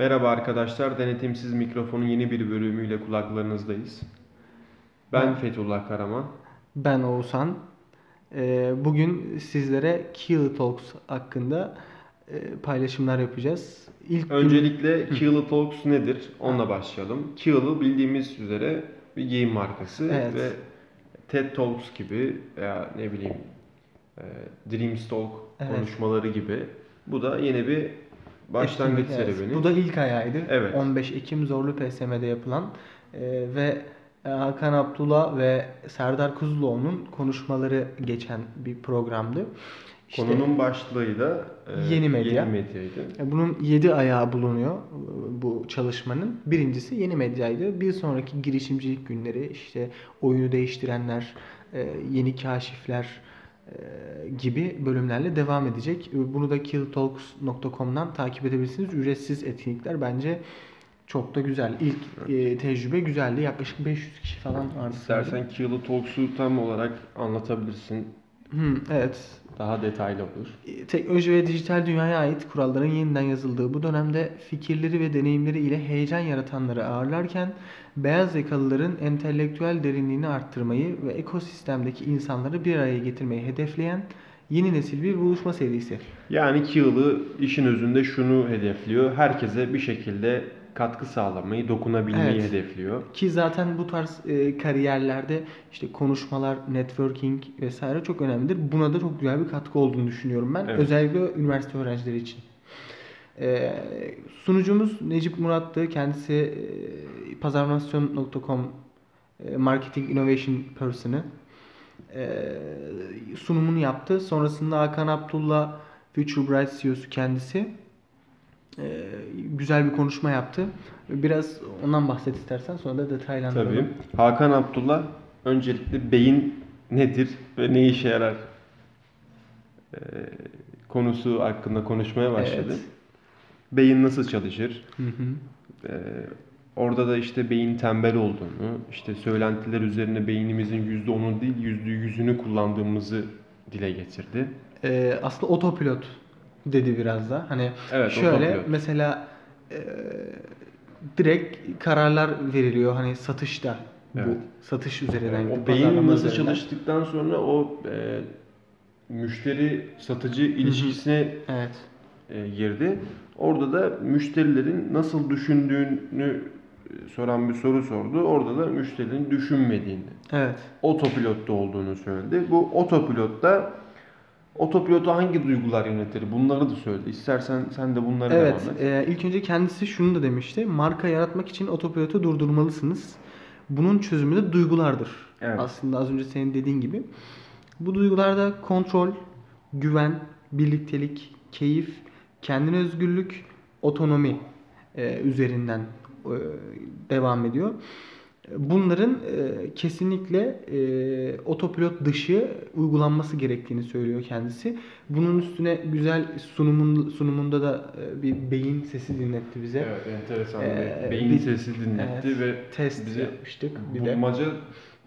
Merhaba arkadaşlar, Denetimsiz Mikrofon'un yeni bir bölümüyle kulaklarınızdayız. Ben Fethullah Karaman. Ben Oğuzhan. Ee, Bugün sizlere Kill Talks hakkında e, paylaşımlar yapacağız. İlk gün- Öncelikle Kill Talks nedir? Onunla başlayalım. Kill bildiğimiz üzere bir giyim markası Evet. ve TED Talks gibi veya ne bileyim e, Dreamstalk Evet. konuşmaları gibi. Bu da yeni bir başlangıç etkinlik, evet. serüveni. Bu da ilk ayağıydı. Evet. 15 Ekim Zorlu PSM'de yapılan e, ve Hakan Abdullah ve Serdar Kuzuloğlu'nun konuşmaları geçen bir programdı. İşte- Konunun başlığı da e, Yeni medya. Yeni medyaydı. E, Bunun 7 ayağı bulunuyor e, bu çalışmanın. Birincisi yeni medyaydı. Bir sonraki girişimcilik günleri, işte oyunu değiştirenler, e, yeni kaşifler e, gibi bölümlerle devam edecek. Bunu da killtalks.com'dan takip edebilirsiniz. Ücretsiz etkinlikler bence çok da güzel. İlk e, tecrübe güzeldi. Yaklaşık 500 kişi falan vardı. İstersen Kill Talks'u tam olarak anlatabilirsin. Hı, evet. Daha detaylı olur. Teknoloji ve dijital dünyaya ait kuralların yeniden yazıldığı bu dönemde fikirleri ve deneyimleri ile heyecan yaratanları ağırlarken beyaz yakalıların entelektüel derinliğini arttırmayı ve ekosistemdeki insanları bir araya getirmeyi hedefleyen yeni nesil bir buluşma serisi. Yani Kill'ı işin özünde şunu hedefliyor. Herkese bir şekilde katkı sağlamayı, dokunabilmeyi Evet. hedefliyor. Ki zaten bu tarz e, kariyerlerde işte konuşmalar, networking vesaire çok önemlidir. Buna da çok güzel bir katkı olduğunu düşünüyorum ben. Evet. Özellikle üniversite öğrencileri için. E, sunucumuz Necip Murat'tı. Kendisi e, pazarlasyon.com e, Marketing Innovation Person'ı. E, sunumunu yaptı. Sonrasında Hakan Abdullah Future Bright CEO'su kendisi. E, güzel bir konuşma yaptı. Biraz ondan bahset istersen sonra da detaylandıralım. Tabii. Hakan Abdullah öncelikle beyin nedir ve ne işe yarar ee, konusu hakkında konuşmaya başladı. Evet. Beyin nasıl çalışır? Hı hı. Ee, orada da işte beyin tembel olduğunu, işte söylentiler üzerine beynimizin %10'u değil %100'ünü kullandığımızı dile getirdi. Ee, aslında otopilot dedi biraz da. Hani Evet, şöyle mesela e, direkt kararlar veriliyor hani satışta. Evet. Bu satış üzerinden. o pazarlama beyin nasıl üzerinden. çalıştıktan sonra o e, müşteri satıcı ilişkisine Evet. e, girdi. Orada da müşterilerin nasıl düşündüğünü e, soran bir soru sordu. Orada da müşterinin düşünmediğini, Evet. otopilotta olduğunu söyledi. Bu otopilotta otopilotu hangi duygular yönetir? Bunları da söyledi. İstersen sen de bunları Evet. devam et. e, ilk önce kendisi şunu da demişti. Marka yaratmak için otopilotu durdurmalısınız. Bunun çözümü de duygulardır. Evet. Aslında az önce senin dediğin gibi. Bu duygularda kontrol, güven, birliktelik, keyif, kendine özgürlük, otonomi e, üzerinden e, devam ediyor. Bunların e, kesinlikle e, otopilot dışı uygulanması gerektiğini söylüyor kendisi. Bunun üstüne güzel sunumun sunumunda da e, bir beyin sesi dinletti bize. Evet, enteresan Ee, bir beyin bir- sesi dinletti evet, ve Test bize yapmıştık bir de. bulmaca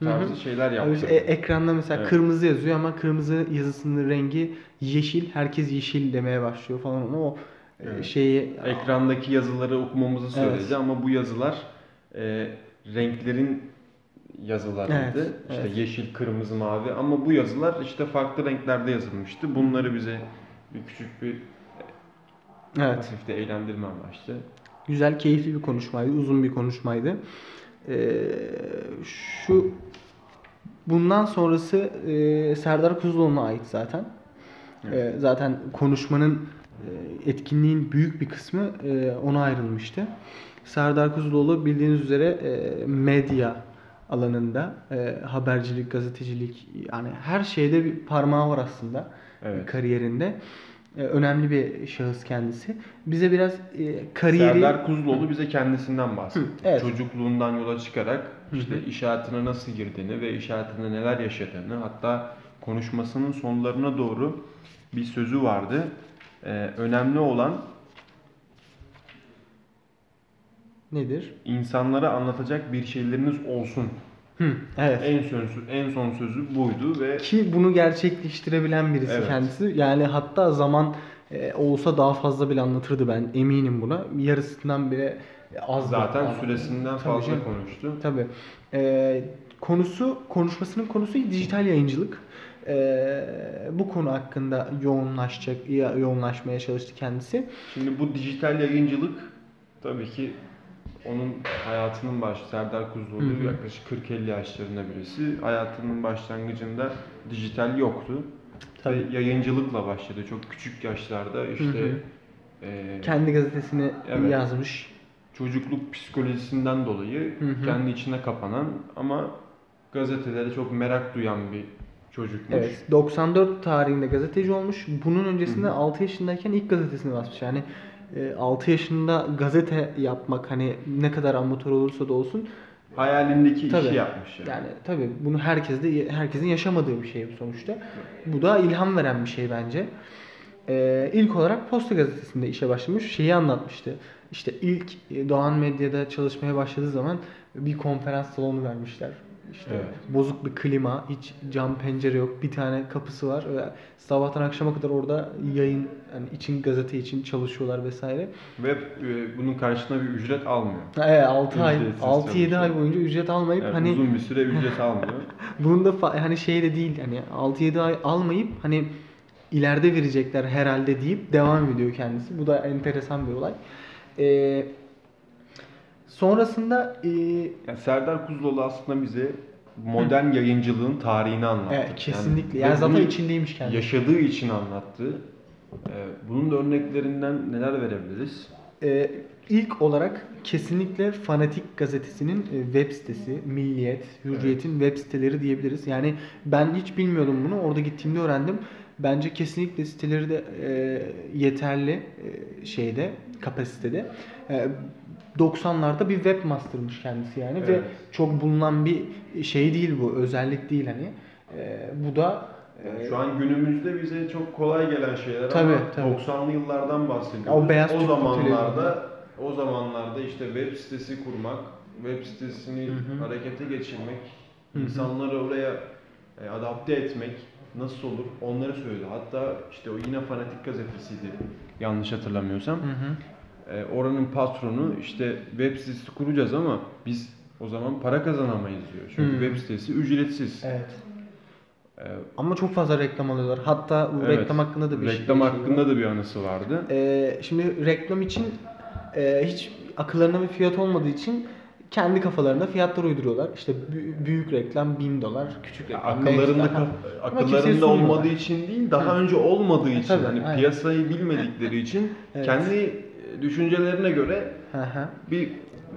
tarzı şeyler yaptı. e- ekranda mesela Evet. kırmızı yazıyor ama kırmızı yazısının rengi yeşil. Herkes yeşil demeye başlıyor falan ona o e, Evet. şeyi Ekrandaki yazıları okumamızı söyledi Evet. ama bu yazılar e, renklerin yazılarıydı. Evet, işte evet. yeşil, kırmızı, mavi ama bu yazılar işte farklı renklerde yazılmıştı. Bunları bize bir küçük bir evet hafif de eğlendirme amaçlı. güzel keyifli bir konuşmaydı. Uzun bir konuşmaydı. Ee, şu bundan sonrası e, Serdar Kuzuloğlu'na ait zaten. Ee, zaten konuşmanın e, etkinliğin büyük bir kısmı e, ona ayrılmıştı. Serdar Kuzuloğlu bildiğiniz üzere e, medya alanında e, habercilik, gazetecilik yani her şeyde bir parmağı var aslında Evet. kariyerinde. E, önemli bir şahıs kendisi. Bize biraz e, kariyeri Serdar Kuzuloğlu bize kendisinden bahsetti. Hı, evet. Çocukluğundan yola çıkarak işte hı. inşaatına nasıl girdiğini ve inşaatında neler yaşadığını hatta konuşmasının sonlarına doğru bir sözü vardı. Ee, önemli olan nedir? insanlara anlatacak bir şeyleriniz olsun. Hı, evet. En son en son sözü buydu ve Ki bunu gerçekleştirebilen birisi Evet. kendisi. Yani hatta zaman e, olsa daha fazla bile anlatırdı ben eminim buna. Yarısından bile az. Zaten süresinden Tabii fazla canım. konuştu. Tabii. Ee, konusu, konuşmasının konusu dijital yayıncılık. Ee, bu konu hakkında yoğunlaşacak, yo- yoğunlaşmaya çalıştı kendisi. Şimdi bu dijital yayıncılık tabii ki onun hayatının baş Serdar Kuzuloğlu Hı hı. yaklaşık 40-50 yaşlarında birisi. Hayatının başlangıcında dijital yoktu. Tabii. Ve yayıncılıkla başladı. Çok küçük yaşlarda işte Hı hı. e, Kendi gazetesini Evet. yazmış. çocukluk psikolojisinden dolayı Hı hı. kendi içine kapanan ama gazetelere çok merak duyan bir çocukmuş. Evet. 94 tarihinde gazeteci olmuş. Bunun öncesinde Hı hı. 6 yaşındayken ilk gazetesini basmış. Yani 6 yaşında gazete yapmak hani ne kadar amatör olursa da olsun Hayalindeki Tabii. işi yapmış yani. Yani tabii bunu herkes de herkesin yaşamadığı bir şey sonuçta. Bu da ilham veren bir şey bence. Ee, ilk olarak Posta Gazetesi'nde işe başlamış. Şeyi anlatmıştı. İşte ilk e, Doğan Medya'da çalışmaya başladığı zaman bir konferans salonu vermişler. İşte Evet. bozuk bir klima, hiç cam pencere yok. Bir tane kapısı var ve sabahtan akşama kadar orada yayın yani için gazete için çalışıyorlar vesaire. Ve e, bunun karşılığında bir ücret almıyor. Evet 6 ay Ücretsiz 6-7 çalışıyor. ay boyunca ücret almayıp Yani hani uzun bir süre ücret almıyor. Bunun da hani şey de değil hani 6-7 ay almayıp hani ileride verecekler herhalde deyip devam ediyor kendisi. Bu da enteresan bir olay. Ee, sonrasında e, Yani Serdar Kuzuloğlu aslında bize modern yayıncılığın tarihini anlattı. evet, kesinlikle. ve Yani, zaten içindeymiş kendisi. yaşadığı için anlattı. Ee, bunun da örneklerinden neler verebiliriz? Ee, ilk olarak kesinlikle Fanatik gazetesinin e, web sitesi, Milliyet, Hürriyet'in web siteleri diyebiliriz. Yani ben hiç bilmiyordum bunu. Orada gittiğimde öğrendim. Bence kesinlikle siteleri de e, yeterli e, şeyde, kapasitede. E, 90'larda bir webmaster'mış kendisi yani ve Evet. çok bulunan bir şey değil bu, özellik değil hani. E, bu da e, Şu an günümüzde bize çok kolay gelen şeyler Tabii, ama tabii. 90'lı yıllardan bahsediyoruz. O beyaz o zamanlarda o zamanlarda işte web sitesi kurmak, web sitesini Hı hı. harekete geçirmek, Hı hı. insanları oraya e, adapte etmek nasıl olur onları söyledi. Hatta işte o yine Fanatik gazetesiydi yanlış hatırlamıyorsam. hı hı. E, oranın patronu işte web sitesi kuracağız ama biz o zaman para kazanamayız diyor. Çünkü Hmm. web sitesi ücretsiz. Evet. E, Ama çok fazla reklam alıyorlar. Hatta bu evet, reklam hakkında da bir şey. reklam şey hakkında var. da bir anısı vardı. Ee, şimdi reklam için e, hiç akıllarına bir fiyat olmadığı için kendi kafalarında fiyatlar uyduruyorlar. İşte bü- büyük reklam 1000 dolar, küçük reklam akıllarında 500 dolar. kaf- akıllarında olmadığı için değil, daha Hı. önce olmadığı için tabii, hani aynen. piyasayı bilmedikleri için Evet. kendi düşüncelerine göre bir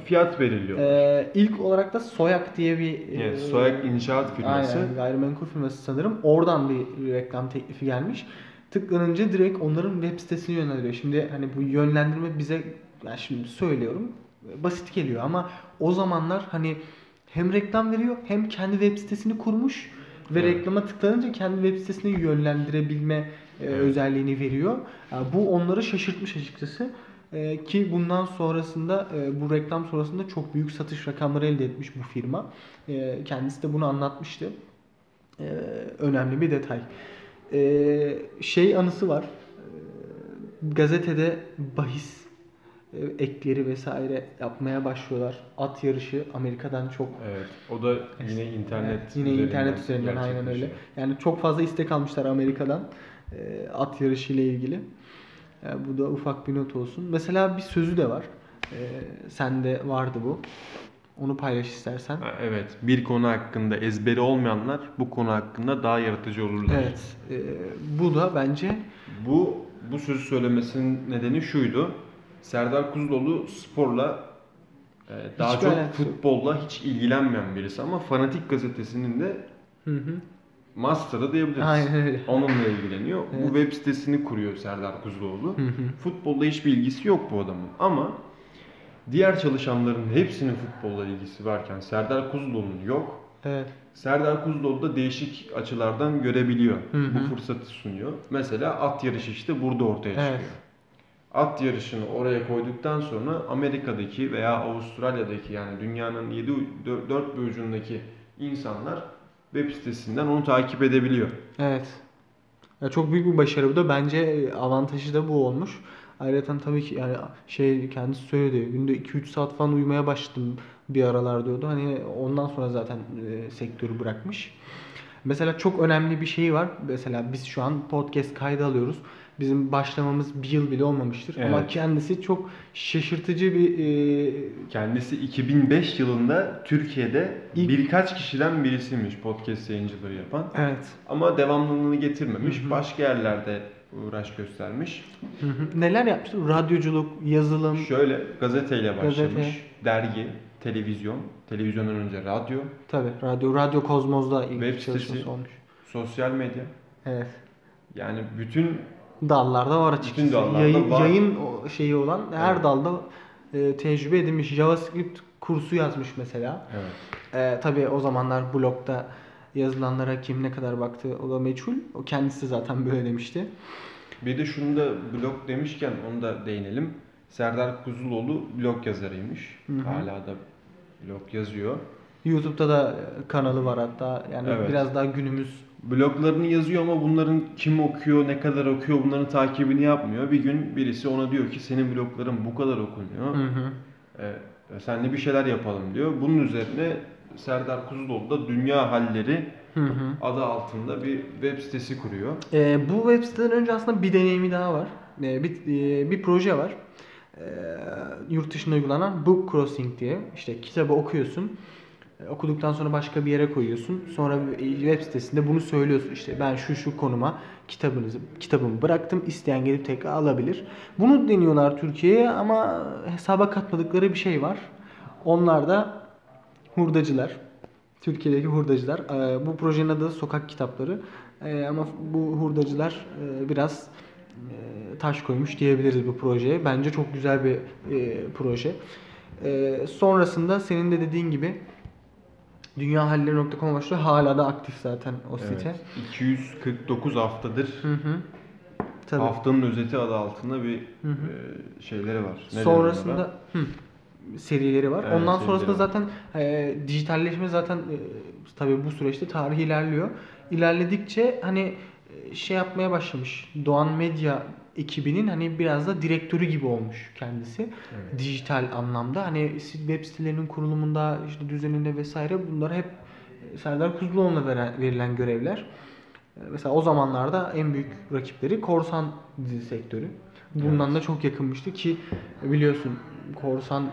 fiyat belirliyor. Ee, ilk olarak da Soyak diye bir Evet, e, Soyak İnşaat firması. Aynen, gayrimenkul firması sanırım. Oradan bir reklam teklifi gelmiş. Tıklanınca direkt onların web sitesini yönlendiriyor. Şimdi hani bu yönlendirme bize yani şimdi söylüyorum basit geliyor ama o zamanlar hani hem reklam veriyor hem kendi web sitesini kurmuş ve Evet. reklama tıklanınca kendi web sitesini yönlendirebilme e, Evet. özelliğini veriyor. Bu onları şaşırtmış açıkçası. E, ki bundan sonrasında e, bu reklam sonrasında çok büyük satış rakamları elde etmiş bu firma. E, kendisi de bunu anlatmıştı. E, önemli bir detay. E, şey anısı var. E, gazetede bahis e, ekleri vesaire yapmaya başlıyorlar. At yarışı Amerika'dan çok Evet, o da yine internet Evet, yine internet üzerinden aynen öyle. Yani çok fazla istek almışlar Amerika'dan e, at yarışı ile ilgili. E, bu da ufak bir not olsun. Mesela bir sözü de var. E, sende vardı bu. Onu paylaş istersen. Evet, bir konu hakkında ezberi olmayanlar bu konu hakkında daha yaratıcı olurlar. Evet. e, bu da bence Bu bu sözü söylemesinin nedeni şuydu. Serdar Kuzuloğlu sporla e, daha Hiçbir çok futbolla hiç ilgilenmeyen birisi ama Fanatik gazetesinin de hı hı. Master'ı diyebiliriz. Aynen öyle. Onunla ilgileniyor. Evet. Bu web sitesini kuruyor Serdar Kuzuloğlu. Hı hı. Futbolla hiçbir ilgisi yok bu adamın. Ama diğer çalışanların hepsinin futbolla ilgisi varken Serdar Kuzuloğlu'nun yok. Evet. Serdar Kuzuloğlu da değişik açılardan görebiliyor. Hı hı. Bu fırsatı sunuyor. Mesela at yarışı işte burada ortaya çıkıyor. Evet. At yarışını oraya koyduktan sonra Amerika'daki veya Avustralya'daki yani dünyanın 7 dört bir ucundaki insanlar web sitesinden onu takip edebiliyor. Evet. Ya çok büyük bir başarı bu da bence e, avantajı da bu olmuş. Ayrıca tabii ki yani şey kendisi söyledi günde 2-3 saat falan uyumaya başladım bir aralar diyordu. Hani ondan sonra zaten e, sektörü bırakmış. Mesela çok önemli bir şey var. Mesela biz şu an podcast kaydı alıyoruz. Bizim başlamamız bir yıl bile olmamıştır. Ama Evet. kendisi çok şaşırtıcı bir e, Kendisi 2005 yılında Türkiye'de İlk- birkaç kişiden birisiymiş podcast yayıncılığı yapan. evet. Ama devamlılığını getirmemiş. Hı hı. Başka yerlerde uğraş göstermiş. Hı hı. Neler yapmıştı? Radyoculuk, yazılım. Şöyle gazeteyle başlamış. Gazete. Dergi, televizyon, televizyondan önce radyo, Tabii radyo, Radyo Kozmos'da ilk Web çalışması sitesi. olmuş. sosyal medya. Evet. Yani bütün Dallarda var açıkçası. Bütün dallarda yayın, var. yayın şeyi olan her Evet. dalda e, tecrübe edilmiş. JavaScript kursu yazmış mesela. evet. E, tabii o zamanlar blogda yazılanlara kim ne kadar baktı o da meçhul. O kendisi zaten böyle demişti. Bir de şunu da blog demişken onu da değinelim. Serdar Kuzuloğlu blog yazarıymış. Hı hı. Hala da blog yazıyor. YouTube'da da kanalı var hatta. Yani Evet. biraz daha günümüz Bloglarını yazıyor ama bunların kim okuyor, ne kadar okuyor bunların takibini yapmıyor. Bir gün birisi ona diyor ki senin blogların bu kadar okunuyor. Hı hı. E, senle bir şeyler yapalım diyor. Bunun üzerine Serdar Kuzuloğlu da Dünya Halleri Hı hı. adı altında bir web sitesi kuruyor. E, bu web siteden önce aslında bir deneyimi daha var. E, bir, e, bir proje var. E, yurt dışında uygulanan Book Crossing diye. İşte kitabı okuyorsun. E, okuduktan sonra başka bir yere koyuyorsun. Sonra web sitesinde bunu söylüyorsun. İşte ben şu şu konuma kitabınızı kitabımı bıraktım. İsteyen gelip tekrar alabilir. Bunu deniyorlar Türkiye'ye ama hesaba katmadıkları bir şey var. Onlar da hurdacılar. Türkiye'deki hurdacılar. Ee, bu projenin adı Sokak Kitapları. Ee, ama bu hurdacılar e, biraz e, taş koymuş diyebiliriz bu projeye. Bence çok güzel bir e, proje. E, sonrasında senin de dediğin gibi dünyahalleri.com başlıyor. Hala da aktif zaten o site. Evet. 249 haftadır Hı hı. Tabii. haftanın özeti adı altında bir Hı hı. e, şeyleri var. Ne Sonrasında hı, serileri var. Evet, Ondan sonrasında serileri zaten e, dijitalleşme zaten e, tabii bu süreçte tarih ilerliyor. İlerledikçe hani e, şey yapmaya başlamış. Doğan Medya ekibinin hani biraz da direktörü gibi olmuş kendisi. Evet. Dijital anlamda hani web sitelerinin kurulumunda, işte düzeninde vesaire bunlar hep Serdar Kuzuloğlu'na verilen görevler. E, Mesela o zamanlarda en büyük rakipleri korsan dizi sektörü. Bundan da çok yakınmıştı ki biliyorsun korsan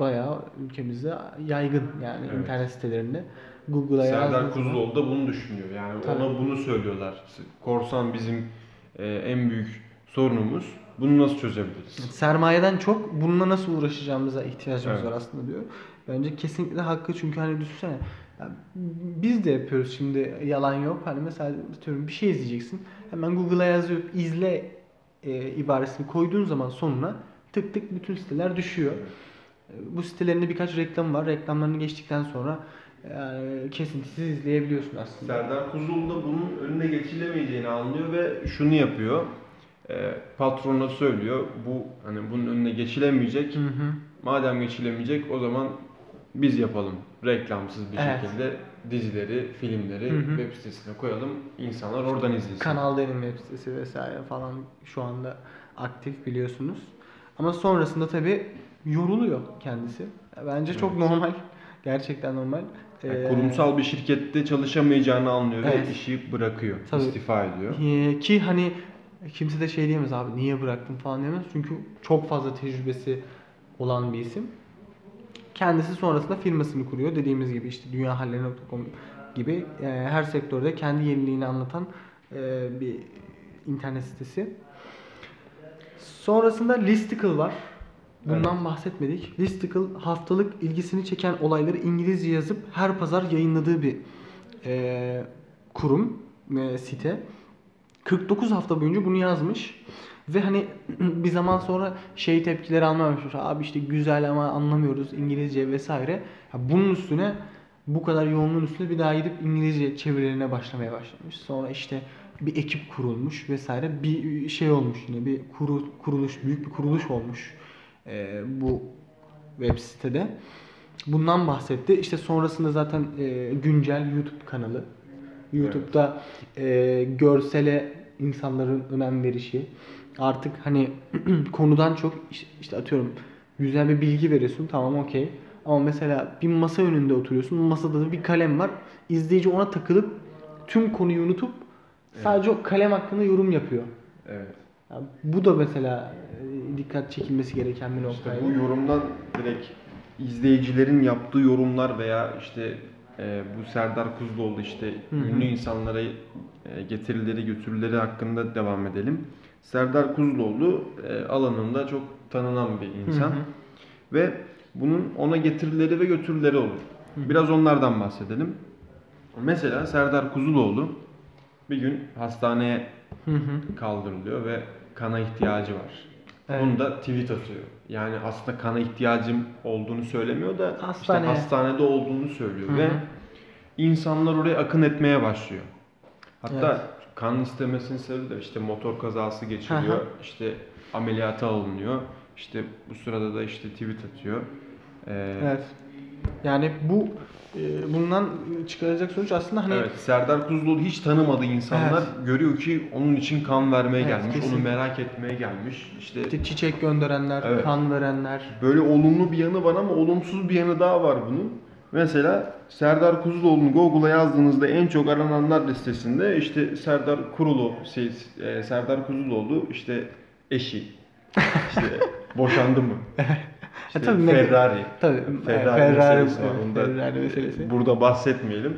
bayağı ülkemizde yaygın yani Evet. internet sitelerinde. Google'a Serdar Kuzuloğlu da bunu düşünüyor. Yani Tabii. ona bunu söylüyorlar. Korsan bizim e, en büyük sorunumuz. Bunu nasıl çözebiliriz? Sermayeden çok bununla nasıl uğraşacağımıza ihtiyacımız Evet. var aslında diyor. Bence kesinlikle hakkı çünkü hani düşünsene ya biz de yapıyoruz şimdi yalan yok. Hani mesela diyorum bir şey izleyeceksin. Hemen Google'a yazıyor izle e, ibaresini koyduğun zaman sonuna tık tık bütün siteler düşüyor. E, Bu sitelerin de birkaç reklam var. Reklamlarını geçtikten sonra yani kesintisiz izleyebiliyorsun aslında. Serdar Kuzuloğlu da bunun önüne geçilemeyeceğini anlıyor ve şunu yapıyor. E, patrona söylüyor. Bu hani bunun önüne geçilemeyecek. Hı hı. Madem geçilemeyecek o zaman biz yapalım. Reklamsız bir Evet. şekilde dizileri, filmleri Hı hı. web sitesine koyalım. İnsanlar oradan izlesin. Kanal D'nin web sitesi vesaire falan şu anda aktif biliyorsunuz. Ama sonrasında tabi yoruluyor kendisi. Bence çok Evet. normal. Gerçekten normal. Yani Ee, kurumsal bir şirkette çalışamayacağını anlıyor Evet. ve işi bırakıyor, Tabii. istifa ediyor. Ee, ki hani kimse de şey diyemez abi niye bıraktın falan diyemez. Çünkü çok fazla tecrübesi olan bir isim. Kendisi sonrasında firmasını kuruyor. Dediğimiz gibi işte dünyahalleri.com gibi e, her sektörde kendi yeniliğini anlatan e, bir internet sitesi. Sonrasında Listicle var. Bundan bahsetmedik. Listicle haftalık ilgisini çeken olayları İngilizce yazıp her pazar yayınladığı bir e, kurum, e, site. 49 hafta boyunca bunu yazmış. Ve hani bir zaman sonra şey tepkileri almaya başlamış. Abi işte güzel ama anlamıyoruz İngilizce vesaire. Bunun üstüne bu kadar yoğunluğun üstüne bir daha gidip İngilizce çevirilerine başlamaya başlamış. Sonra işte bir ekip kurulmuş vesaire. Bir şey olmuş yine bir kuru, kuruluş, büyük bir kuruluş olmuş e, bu web sitede. Bundan bahsetti. İşte sonrasında zaten e, güncel YouTube kanalı. YouTube'da e, görsele insanların önem verişi. Artık hani konudan çok işte, işte atıyorum güzel bir bilgi veriyorsun tamam okey. Ama mesela bir masa önünde oturuyorsun. Masada da bir kalem var. İzleyici ona takılıp tüm konuyu unutup sadece o kalem hakkında yorum yapıyor. Evet. Ya bu da mesela e, dikkat çekilmesi gereken bir İşte noktaydı. bu yorumdan direkt izleyicilerin yaptığı yorumlar veya işte e, bu Serdar Kuzuloğlu işte Hı hı. ünlü insanlara e, getirileri götürüleri hakkında devam edelim. Serdar Kuzuloğlu e, alanında çok tanınan bir insan Hı hı. ve bunun ona getirileri ve götürüleri olur. Biraz onlardan bahsedelim. Mesela Serdar Kuzuloğlu bir gün hastaneye Hı hı. kaldırılıyor ve kana ihtiyacı var. Evet. Bunu da tweet atıyor. Yani aslında kana ihtiyacım olduğunu söylemiyor da Hastaneye. işte hastanede olduğunu söylüyor Hı hı. ve insanlar oraya akın etmeye başlıyor. Hatta Evet. kan istemesinin sebebi de işte motor kazası geçiriyor, Hı hı. işte ameliyata alınıyor. İşte bu sırada da işte tweet atıyor. Ee, Evet. Yani bu bundan çıkaracak sonuç aslında hani Evet, Serdar Kuzuloğlu hiç tanımadığı insanlar görüyor ki onun için kan vermeye Evet, gelmiş, onu kesinlikle. merak etmeye gelmiş. İşte işte çiçek gönderenler, Evet. kan verenler. böyle olumlu bir yanı var ama olumsuz bir yanı daha var bunun. Mesela Serdar Kuzuloğlu'nu Google'a yazdığınızda en çok arananlar listesinde işte Serdar Kurulu, şey, Serdar Kuzuloğlu işte eşi, işte boşandı mı? İşte tabii Ferrari. Tabii, Ferrari, Ferrari, meselesi var. Onu Ferrari meselesi. Burada bahsetmeyelim.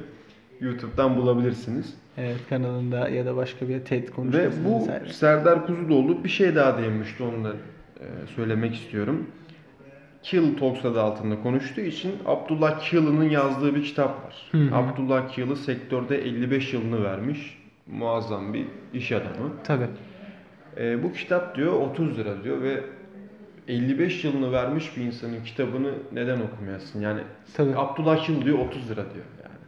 YouTube'dan bulabilirsiniz. Evet kanalında ya da başka bir TED Ve konuşmasında bu vesaire. Serdar Kuzuloğlu bir şey daha değinmişti onu da e, söylemek istiyorum. Kill Talks adı altında konuştuğu için Abdullah Kill'ın yazdığı bir kitap var. Hı hı. Abdullah Kill'ı sektörde 55 yılını vermiş. Muazzam bir iş adamı. Tabii. E, bu kitap diyor 30 lira diyor ve 55 yılını vermiş bir insanın kitabını neden okumayasın? Yani Tabii. Abdullah Kill diyor 30 lira diyor yani.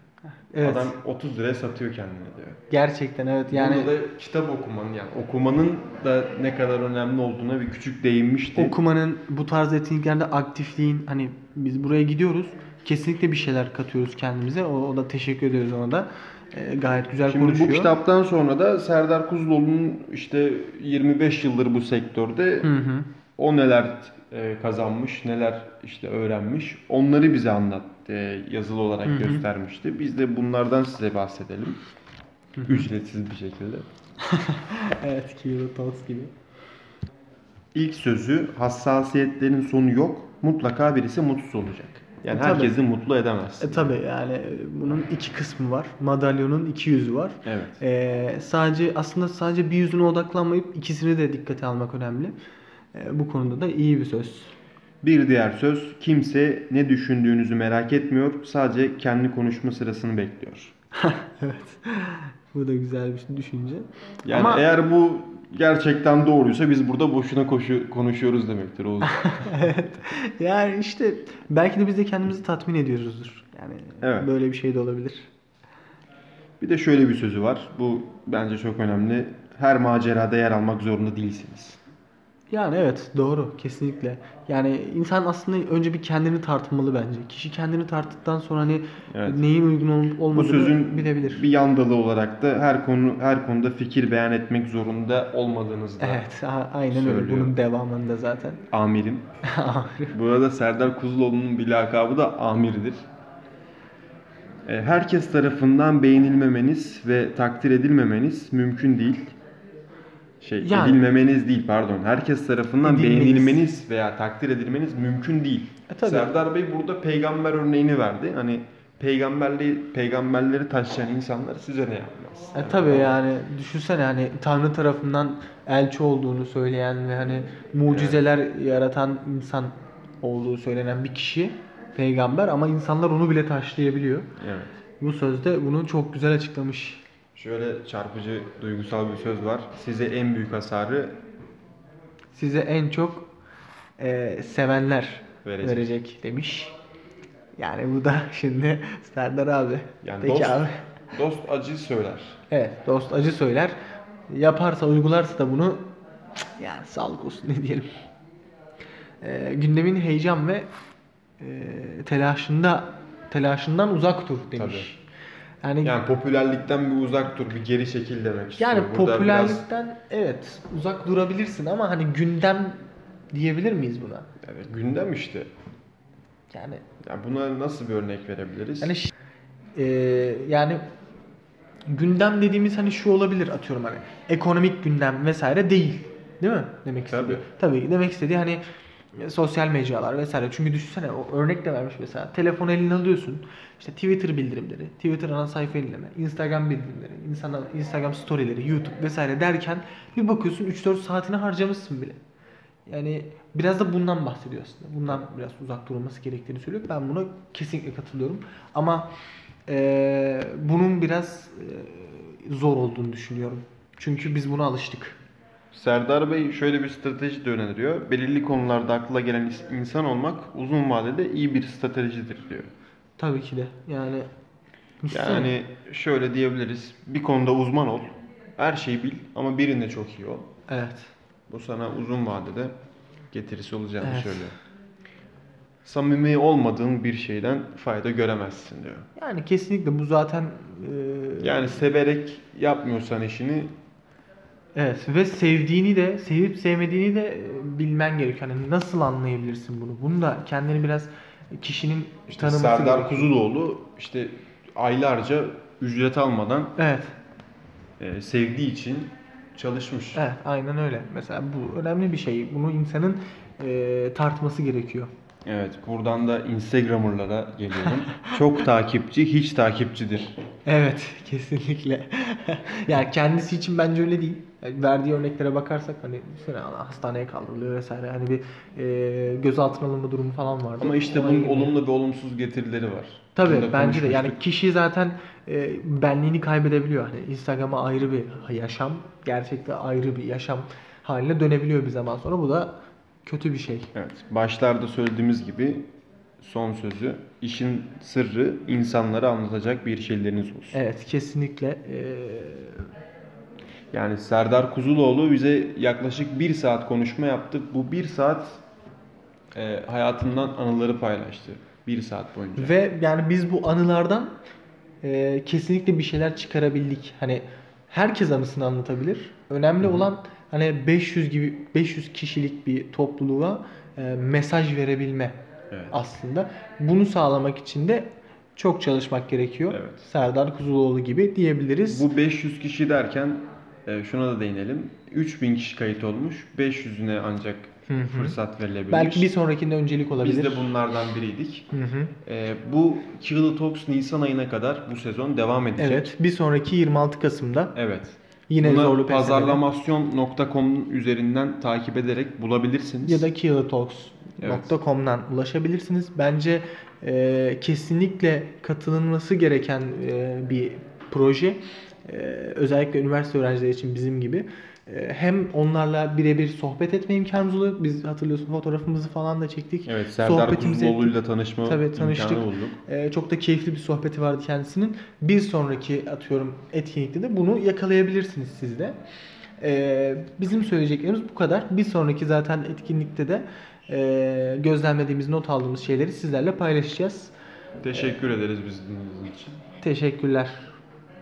Evet. Adam 30 liraya satıyor kendini diyor. Gerçekten evet. Yani Burada da kitap okumanın yani okumanın da ne kadar önemli olduğuna bir küçük değinmişti. okumanın bu tarz etkinliklerde aktifliğin hani biz buraya gidiyoruz. Kesinlikle bir şeyler katıyoruz kendimize. O, o da teşekkür ediyoruz ona da. Ee, gayet güzel Şimdi konuşuyor. bu kitaptan sonra da Serdar Kuzuloğlu'nun işte 25 yıldır bu sektörde Hı hı. O neler e, kazanmış, neler işte öğrenmiş onları bize anlat e, yazılı olarak Hı hı. göstermişti. Biz de bunlardan size bahsedelim. Ücretsiz bir şekilde. Evet, Kilo Talks gibi. İlk sözü hassasiyetlerin sonu yok. Mutlaka birisi mutsuz olacak. Yani E, tabii. herkesi mutlu edemezsin. E tabi yani e, bunun iki kısmı var. Madalyonun iki yüzü var. Evet. E, sadece aslında sadece bir yüzüne odaklanmayıp ikisini de dikkate almak önemli. E, bu konuda da iyi bir söz. Bir diğer söz, kimse ne düşündüğünüzü merak etmiyor, sadece kendi konuşma sırasını bekliyor. evet. Bu da güzel bir düşünce. Yani Ama- eğer bu gerçekten doğruysa biz burada boşuna koşu, konuşuyoruz demektir Oğuz. evet. Yani işte belki de biz de kendimizi tatmin ediyoruzdur. Yani Evet. böyle bir şey de olabilir. bir de şöyle bir sözü var, bu bence çok önemli. Her macerada yer almak zorunda değilsiniz. Yani evet doğru kesinlikle. Yani insan aslında önce bir kendini tartmalı bence. Kişi kendini tarttıktan sonra hani Evet. neyin uygun olup Bu olmadığını sözün bilebilir. bir yan dalı olarak da her konu her konuda fikir beyan etmek zorunda olmadığınızda Evet a- aynen öyle. Söylüyor. Bunun devamında zaten. amirim. Burada Serdar Kuzuloğlu'nun bir lakabı da amirdir. E, Herkes tarafından beğenilmemeniz ve takdir edilmemeniz mümkün değil. Şey, Yani- edilmemeniz değil pardon. Herkes tarafından Edilmeniz. beğenilmeniz veya takdir edilmeniz mümkün değil. E, tabii. Serdar Bey burada peygamber örneğini verdi. Hani peygamberliği peygamberleri taşıyan insanlar size ne yapmaz? E tabi yani düşünsene hani Tanrı tarafından elçi olduğunu söyleyen ve hani mucizeler yaratan insan olduğu söylenen bir kişi peygamber ama insanlar onu bile taşlayabiliyor. Evet. Bu sözde bunu çok güzel açıklamış. Şöyle çarpıcı duygusal bir söz var. Size en büyük hasarı Size en çok e, sevenler Verecek. verecek. demiş. Yani bu da şimdi Serdar abi. Yani Peki dost, abi. dost acı söyler. Evet dost acı söyler. Yaparsa uygularsa da bunu yani sağlık olsun ne diyelim. Ee, gündemin heyecan ve e, telaşında telaşından uzak dur demiş. Yani Yani popülerlikten bir uzak dur, bir geri çekil demek istiyorum. yani Burada popülerlikten evet uzak durabilirsin ama hani gündem diyebilir miyiz buna? Biraz, evet, gündem işte. Yani Yani buna nasıl bir örnek verebiliriz? Yani e, yani gündem dediğimiz hani şu olabilir atıyorum hani ekonomik gündem vesaire değil. Değil mi? Demek Tabii. istediği. Tabii demek istediği hani sosyal mecralar vesaire. Çünkü düşünsene o örnek de vermiş mesela. Telefon eline alıyorsun. İşte Twitter bildirimleri, Twitter ana sayfa yenileme, Instagram bildirimleri, insana, Instagram storyleri, YouTube vesaire derken bir bakıyorsun 3-4 saatini harcamışsın bile. Yani biraz da bundan bahsediyor aslında. Bundan biraz uzak durulması gerektiğini söylüyor. Ben buna kesinlikle katılıyorum. Ama eee, bunun biraz eee, zor olduğunu düşünüyorum. Çünkü biz buna alıştık. Serdar Bey şöyle bir strateji de öneriyor. Belirli konularda akla gelen insan olmak uzun vadede iyi bir stratejidir diyor. Tabii ki de. Yani. Yani şöyle diyebiliriz. Bir konuda uzman ol. Her şeyi bil ama birinde çok iyi ol. evet. Bu sana uzun vadede getirisi olacağını Evet. söylüyor. Samimi olmadığın bir şeyden fayda göremezsin diyor. Yani kesinlikle bu zaten eee, Yani severek yapmıyorsan işini evet ve sevdiğini de sevip sevmediğini de eee, bilmen gerekiyor. Hani nasıl anlayabilirsin bunu? Bunu da kendini biraz kişinin işte tanıması Serdar gerekiyor. Kuzuloğlu işte aylarca ücret almadan Evet. e, sevdiği için çalışmış. Evet, aynen öyle. Mesela bu önemli bir şey. Bunu insanın eee, tartması gerekiyor. Evet, buradan da Instagrammer'lara geliyorum. Çok takipçi, hiç takipçidir. Evet, kesinlikle. yani kendisi için bence öyle değil. Yani verdiği örneklere bakarsak hani mesela hastaneye kaldırılıyor vesaire. Hani bir eee gözaltına alınma durumu falan vardı. Ama işte Ona bunun olumlu ve olumsuz getirileri var. Tabii bence de yani kişi zaten e, benliğini kaybedebiliyor. Hani Instagram'a ayrı bir yaşam, gerçekte ayrı bir yaşam haline dönebiliyor bir zaman sonra. Bu da kötü bir şey. Evet, başlarda söylediğimiz gibi son sözü, işin sırrı insanlara anlatacak bir şeyleriniz olsun. Evet kesinlikle. e, Yani Serdar Kuzuloğlu bize yaklaşık bir saat konuşma yaptı. Bu bir saat e, hayatından anıları paylaştı. Bir saat boyunca. ve yani biz bu anılardan e, kesinlikle bir şeyler çıkarabildik. Hani herkes anısını anlatabilir. Önemli olan hani 500 gibi 500 kişilik bir topluluğa e, mesaj verebilme. Evet. aslında. Bunu sağlamak için de çok çalışmak gerekiyor. Evet. Serdar Kuzuloğlu gibi diyebiliriz. Bu 500 kişi derken e, şuna da değinelim. 3000 kişi kayıt olmuş. 500'üne ancak Hı hı. fırsat verilebilir. Belki bir sonrakinde öncelik olabilir. Biz de bunlardan biriydik. Hı hı. E, bu the Talks Nisan ayına kadar bu sezon devam edecek. Evet, bir sonraki 26 Kasım'da Evet. Yine Bunu zorlu PSM'de pazarlamasyon.com üzerinden takip ederek bulabilirsiniz. ya da killertalks.com'dan ulaşabilirsiniz. Bence e, kesinlikle katılınması gereken e, bir proje. E, özellikle üniversite öğrencileri için bizim gibi. E, hem onlarla birebir sohbet etme imkanımız oluyor. Biz hatırlıyorsun fotoğrafımızı falan da çektik. Evet, Serdar. Kuzuloğlu'yla tanışma Tabii, tanıştık. imkanı bulduk. Ee, çok da keyifli bir sohbeti vardı kendisinin. Bir sonraki atıyorum etkinlikte de bunu yakalayabilirsiniz siz de. Ee, bizim söyleyeceklerimiz bu kadar. Bir sonraki zaten etkinlikte de e, gözlemlediğimiz, not aldığımız şeyleri sizlerle paylaşacağız. Teşekkür ederiz bizi dinlediğiniz için. Teşekkürler.